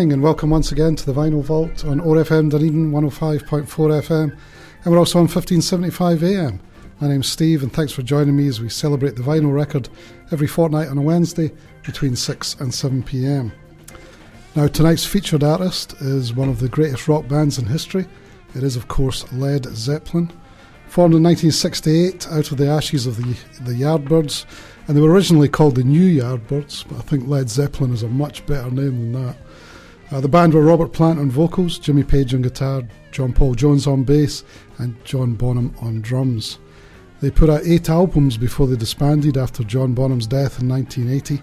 Evening and welcome once again to the Vinyl Vault on OAR FM Dunedin 105.4 FM and we're also on 1575 AM. My name's Steve and thanks for joining me as we celebrate the vinyl record every fortnight on a Wednesday between 6 and 7 pm. Now tonight's featured artist is one of the greatest rock bands in history. It is of course Led Zeppelin. Formed in 1968 out of the ashes of the, the Yardbirds and they were originally called the New Yardbirds, but I think Led Zeppelin is a much better name than that. Uh, the band were Robert Plant on vocals, Jimmy Page on guitar, John Paul Jones on bass, and John Bonham on drums. They put out eight albums before they disbanded after John Bonham's death in 1980.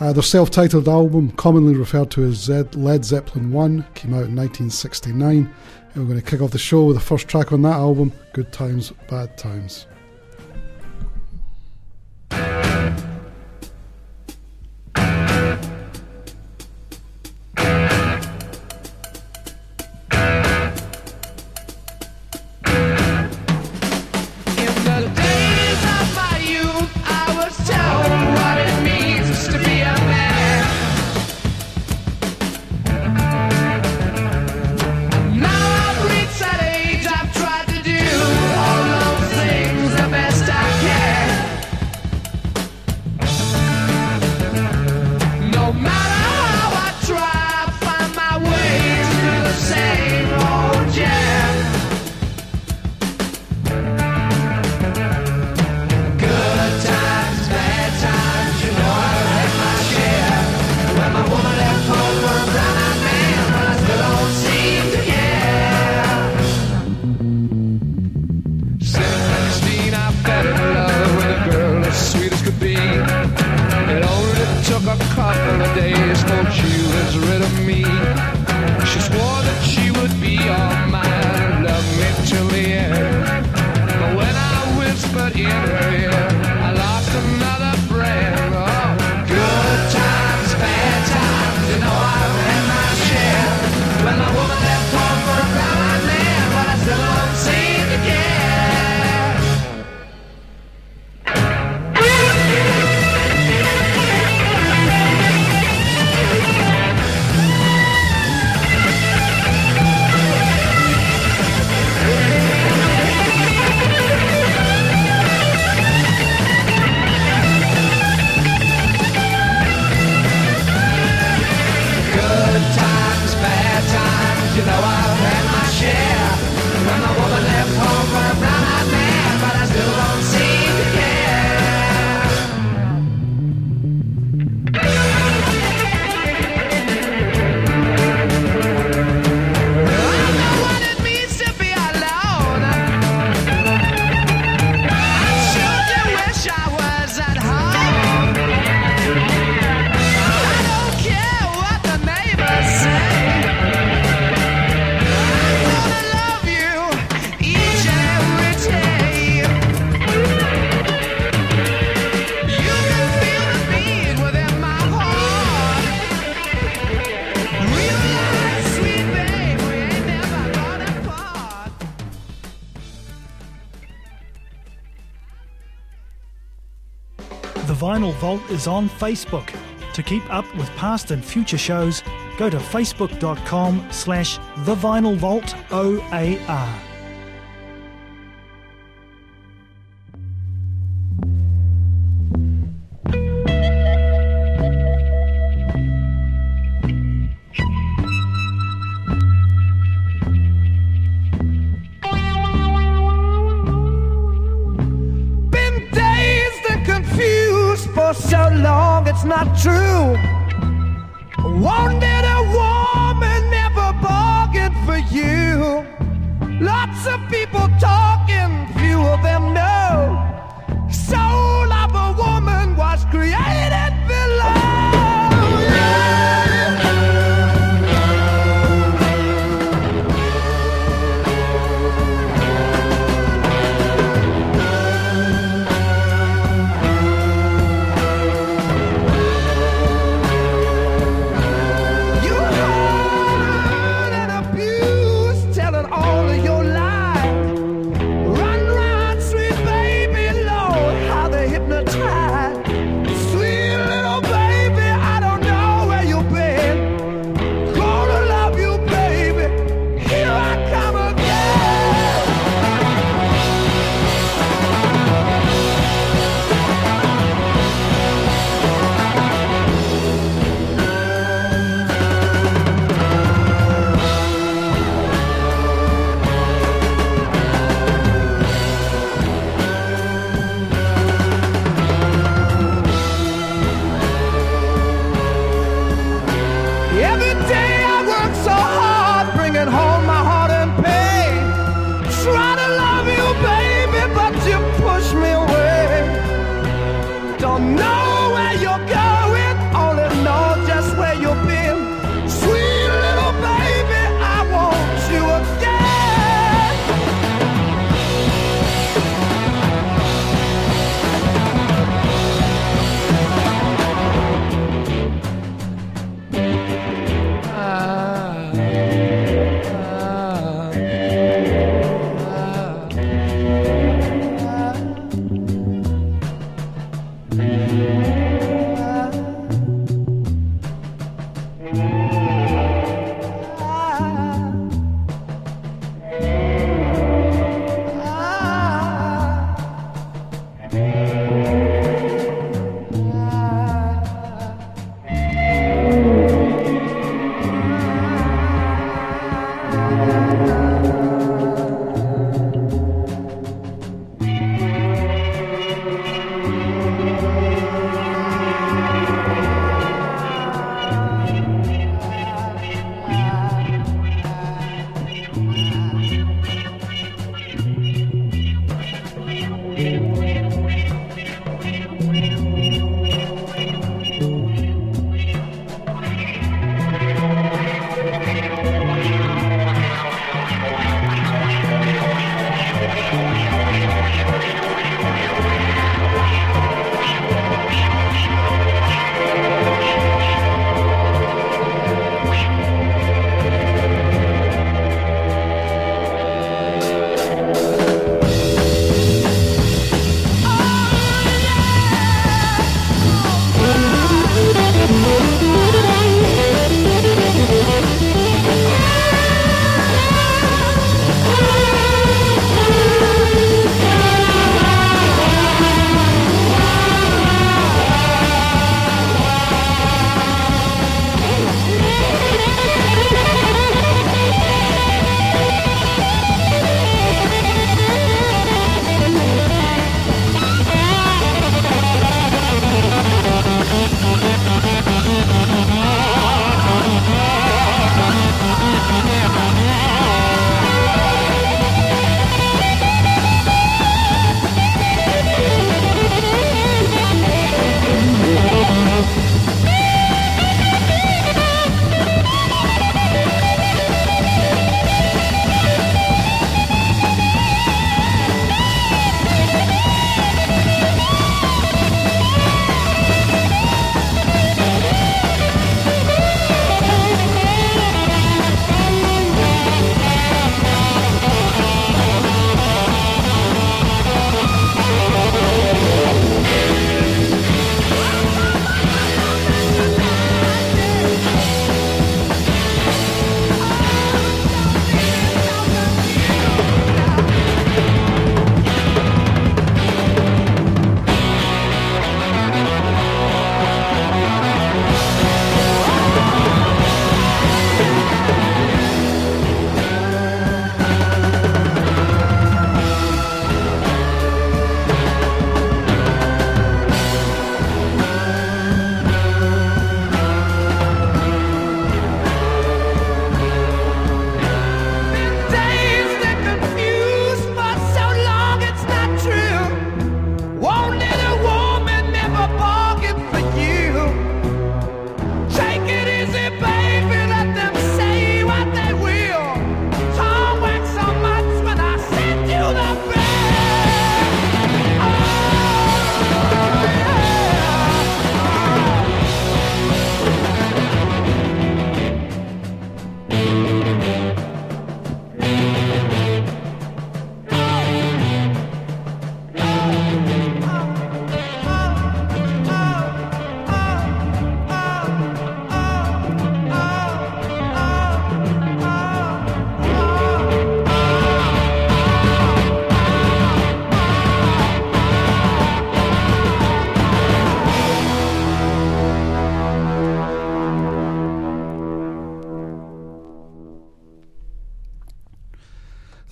Uh, their self titled album, commonly referred to as Led Zeppelin 1, came out in 1969. And we're going to kick off the show with the first track on that album, Good Times, Bad Times. Is on Facebook. To keep up with past and future shows, go to facebook.com slash The Vinyl Vault OAR.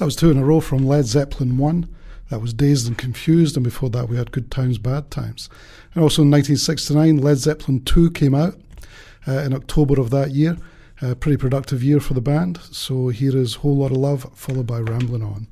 Was two in a row from Led Zeppelin 1. That was Dazed and Confused, and before that we had Good Times, Bad Times. And also in 1969, Led Zeppelin 2 came out uh, in October of that year. A pretty productive year for the band. So here is Whole Lot of Love, followed by Rambling On.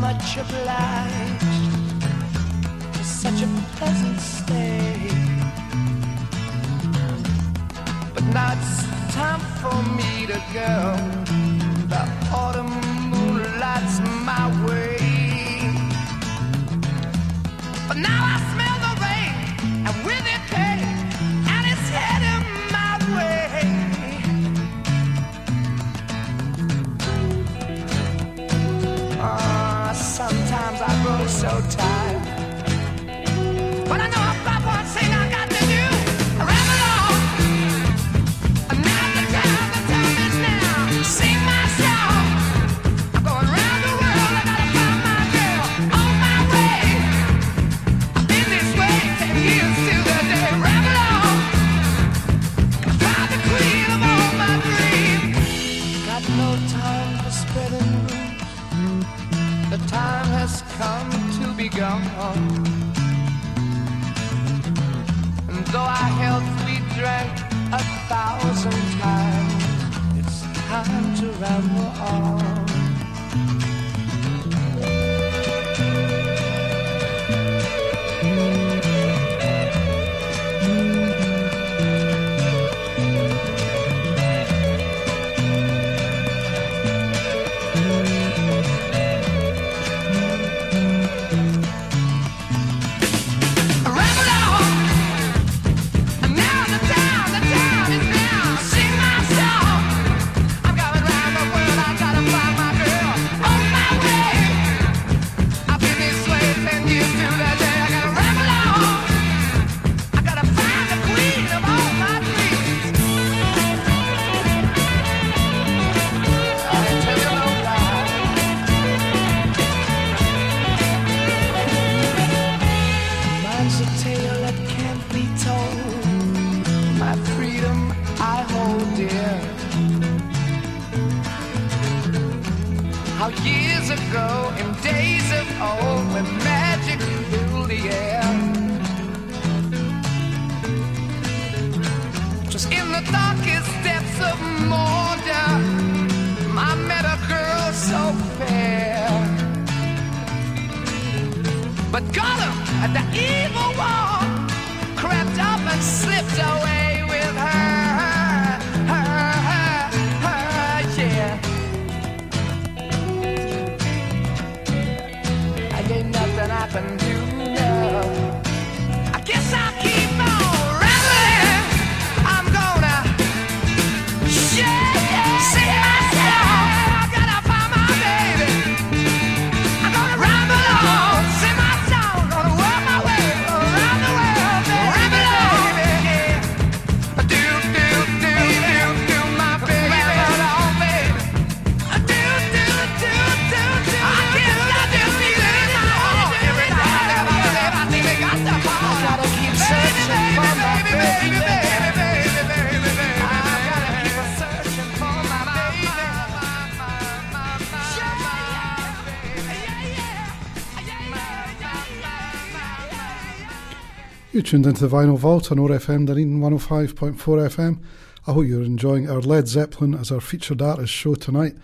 Much obliged for such a pleasant stay. But now it's time for me to go. The autumn moonlight's my way. But now I time to ramble You tuned into the Vinyl Vault on OAR FM Dunedin 105.4 FM. I hope you're enjoying our Led Zeppelin as our featured artist show tonight.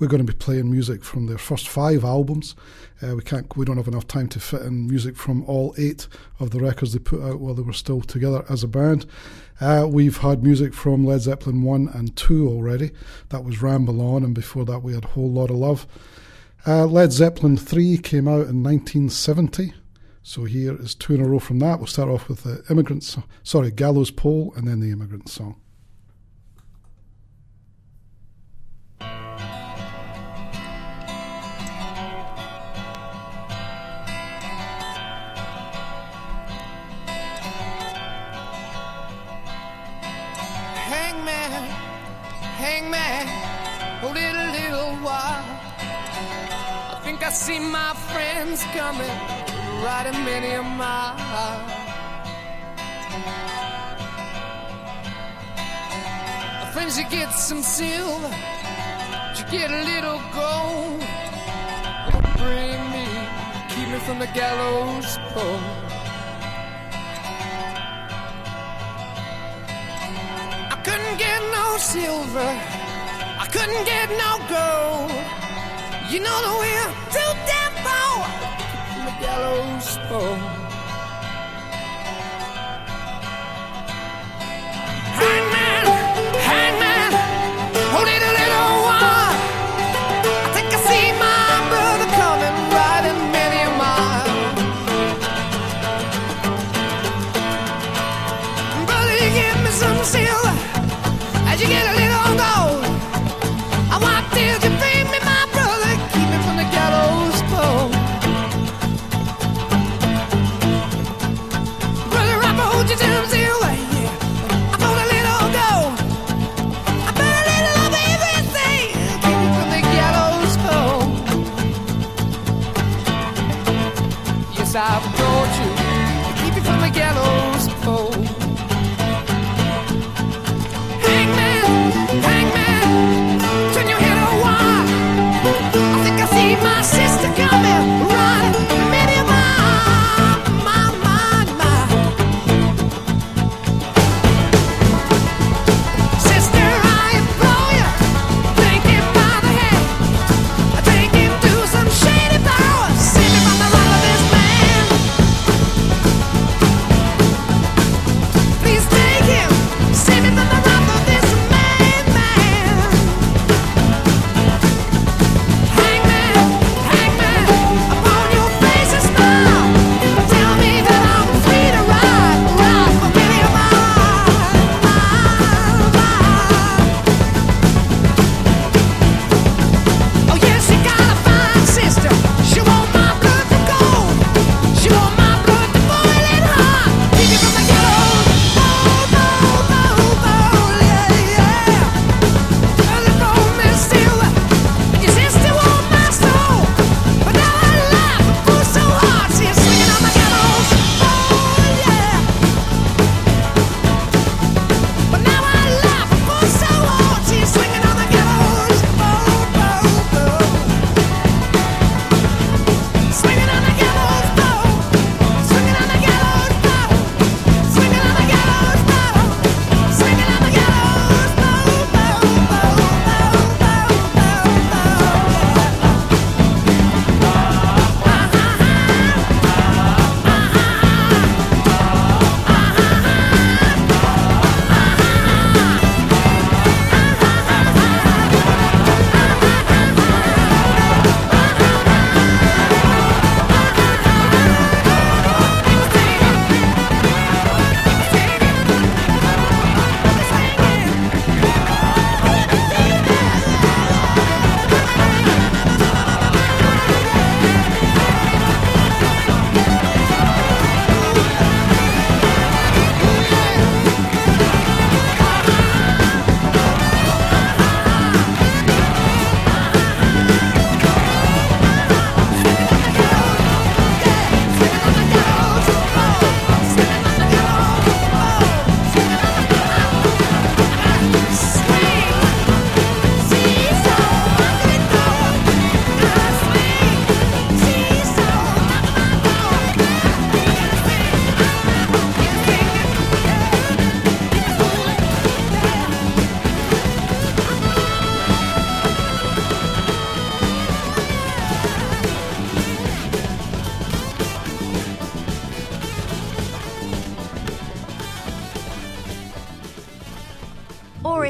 We're going to be playing music from their first five albums. Uh, we can't, we don't have enough time to fit in music from all eight of the records they put out while they were still together as a band. Uh, we've had music from Led Zeppelin 1 and 2 already. That was Ramble On, and before that we had Whole Lot of Love. Uh, Led Zeppelin 3 came out in 1970. So here is two in a row from that. We'll start off with the Immigrants, sorry, Gallows Pole, and then the Immigrant Song. See my friends coming, riding many a mile. Friends, you get some silver, you get a little gold. Bring me, keep me from the gallows pole. I couldn't get no silver. I couldn't get no gold. You know the way I'm the gallows pole.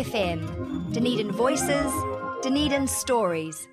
FM. Dunedin Voices, Dunedin Stories.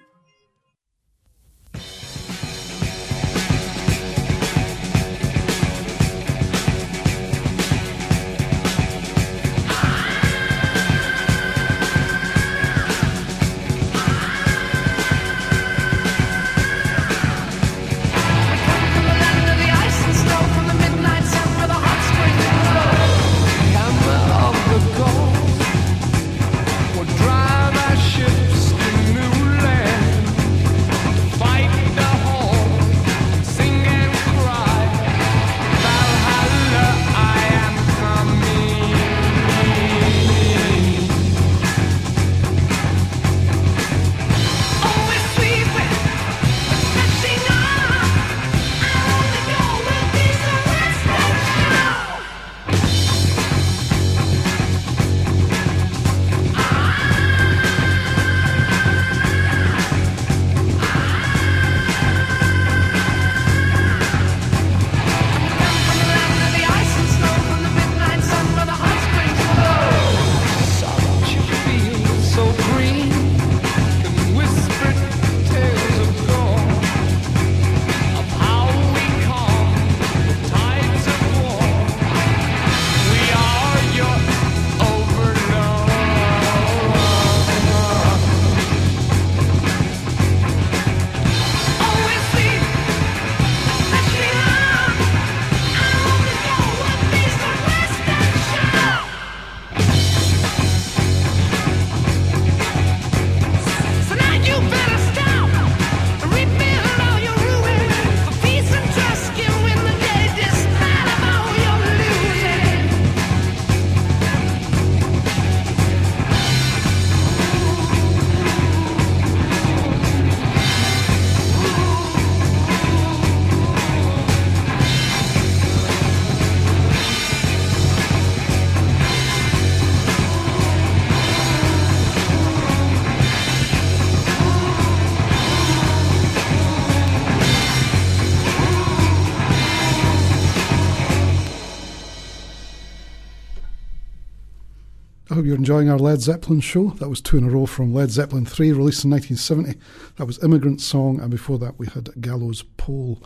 Enjoying our Led Zeppelin show. That was two in a row from Led Zeppelin 3, released in 1970. That was Immigrant Song, and before that we had Gallows Pole.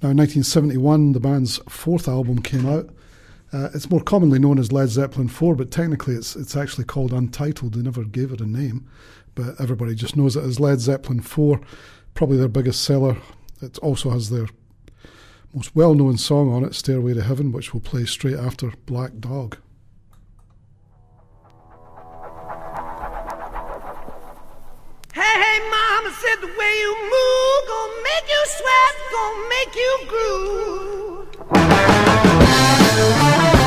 Now, in 1971, the band's fourth album came out. Uh, it's more commonly known as Led Zeppelin 4, but technically it's, it's actually called Untitled. They never gave it a name, but everybody just knows it as Led Zeppelin 4, probably their biggest seller. It also has their most well known song on it, Stairway to Heaven, which will play straight after Black Dog. Hey, hey, mama said the way you move gonna make you sweat, gonna make you groove.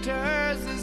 That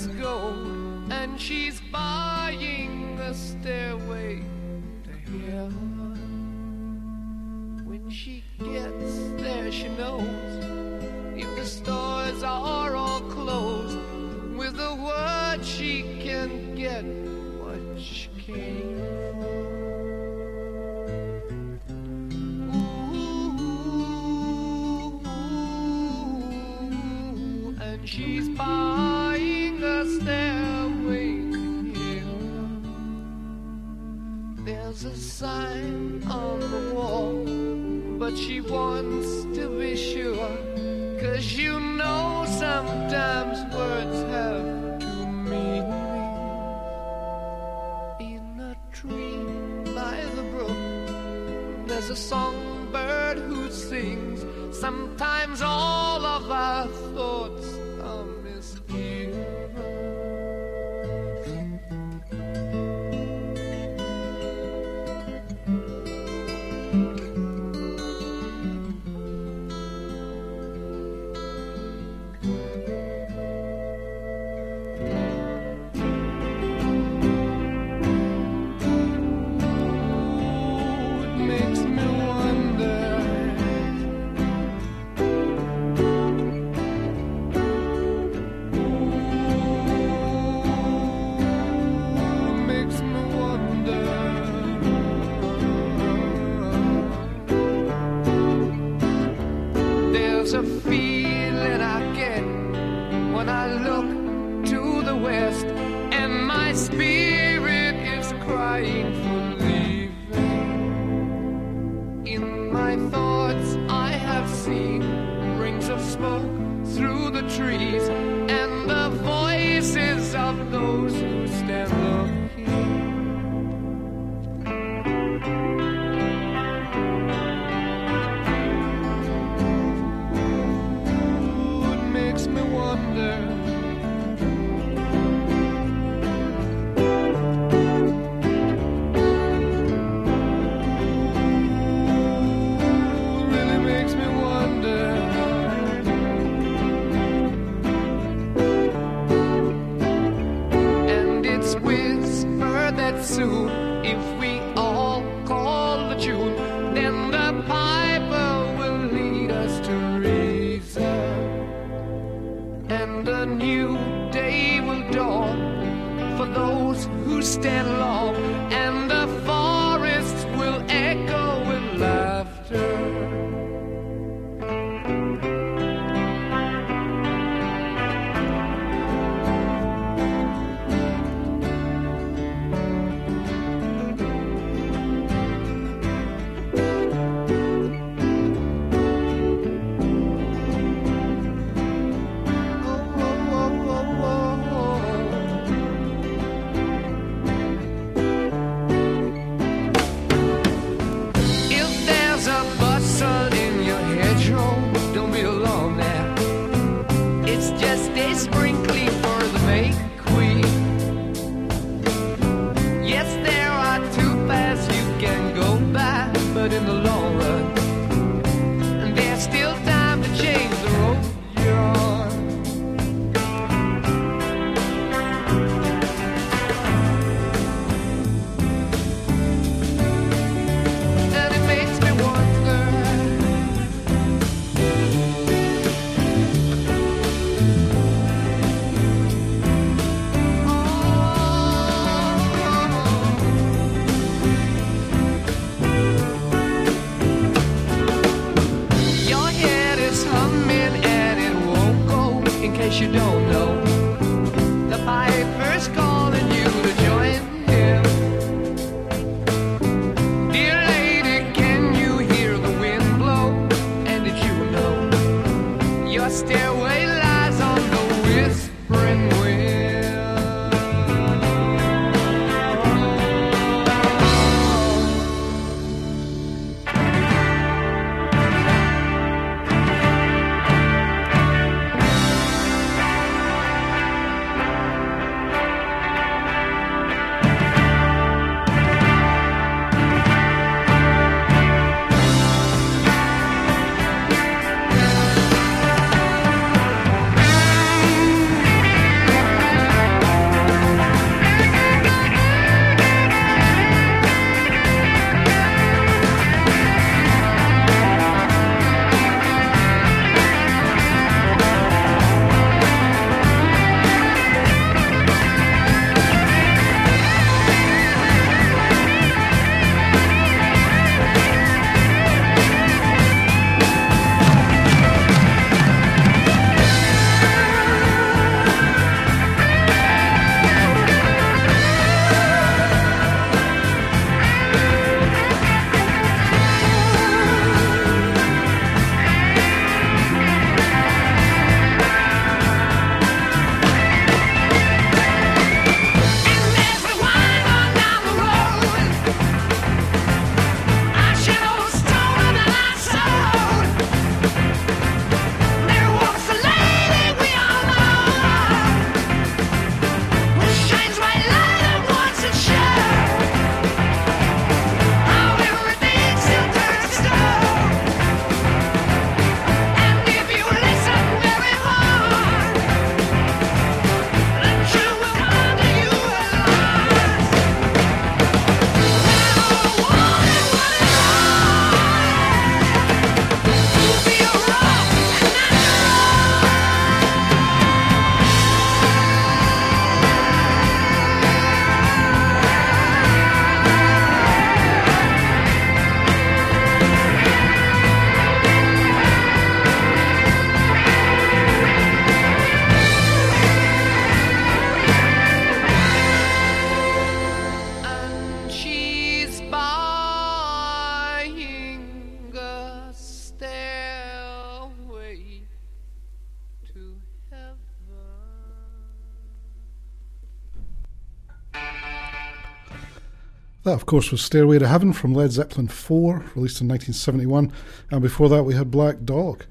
That, of course, was Stairway to Heaven from Led Zeppelin 4, released in 1971. And before that, we had Black Dog.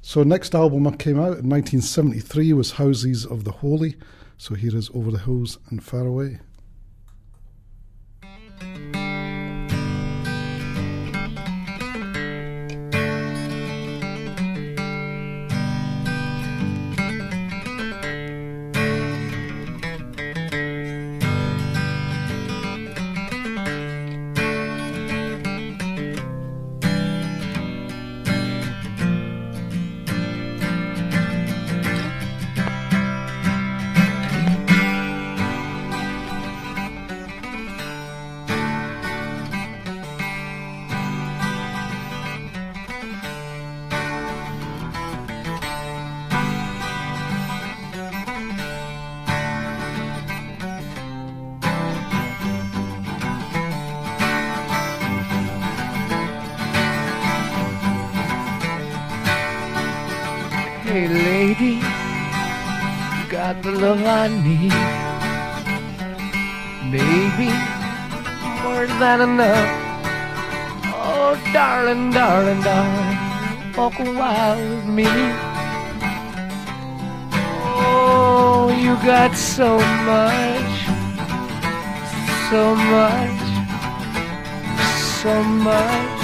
So, next album that came out in 1973 was Houses of the Holy. So, here is Over the Hills and Far Away. Love I need. Baby, more than enough. Oh, darling, darling, darling, walk a while with me. Oh, you got so much, so much, so much.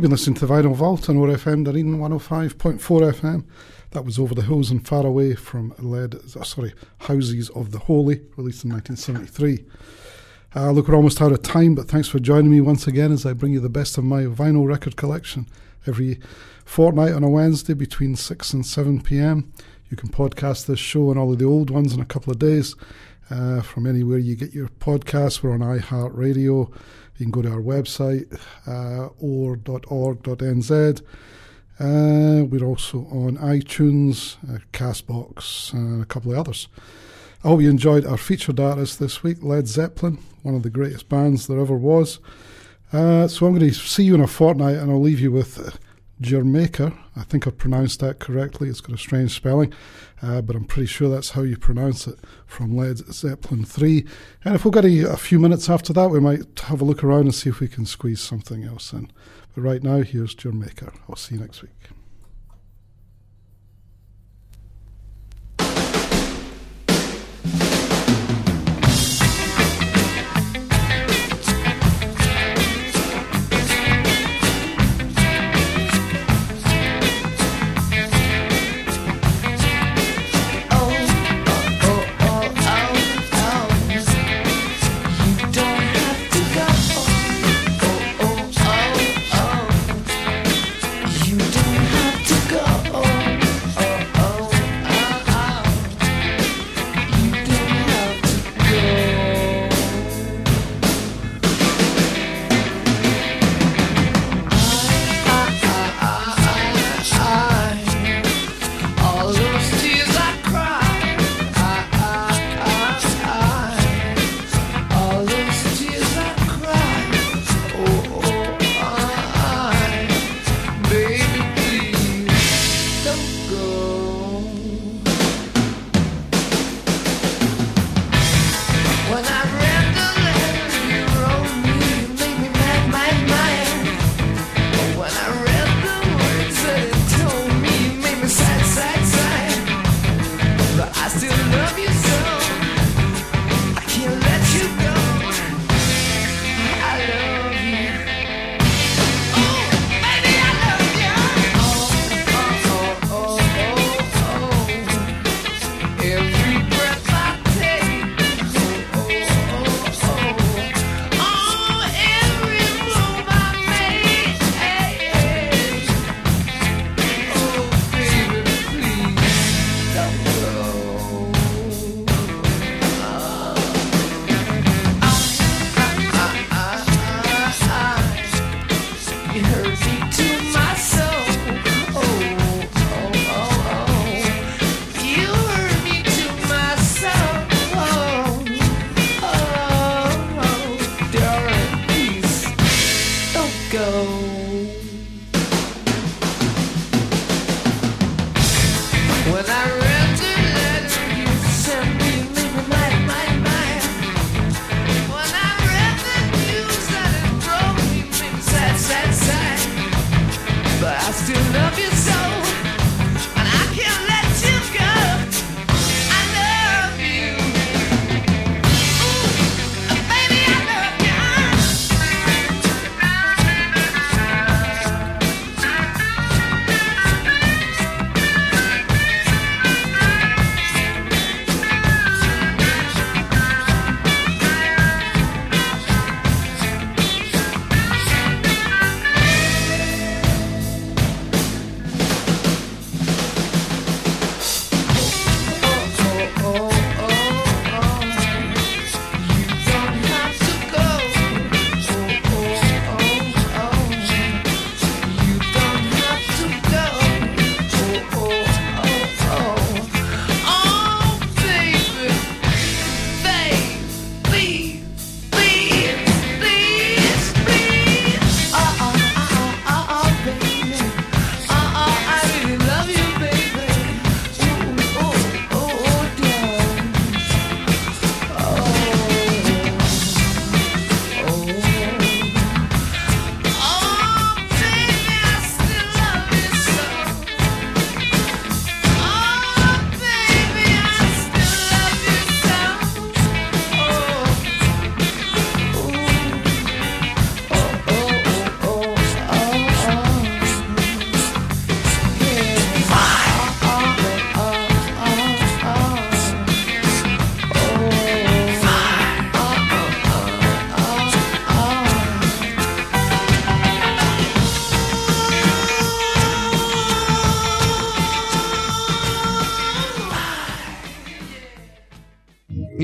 You've been listening to Vinyl Vault on OAR FM Dunedin 105.4 FM. That was Over the Hills and Far Away from Led, uh, sorry, Houses of the Holy, released in 1973. Uh, look, we're almost out of time, but thanks for joining me once again as I bring you the best of my vinyl record collection every fortnight on a Wednesday between 6 and 7 pm. You can podcast this show and all of the old ones in a couple of days uh, from anywhere you get your podcasts. We're on iHeartRadio. You can go to our website, uh, oar.org.nz. Uh, we're also on iTunes, uh, Castbox, and a couple of others. I hope you enjoyed our featured artist this week, Led Zeppelin, one of the greatest bands there ever was. Uh, so I'm going to see you in a fortnight, and I'll leave you with D'yer Mak'er. I think I've pronounced that correctly. It's got a strange spelling, uh, but I'm pretty sure that's how you pronounce it from Led Zeppelin 3. And if we've got a, a, few minutes after that, we might have a look around and see if we can squeeze something else in. But right now, here's D'yer Mak'er. I'll see you next week.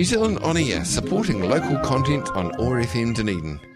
Zealand On Air, supporting local content on OAR FM Dunedin.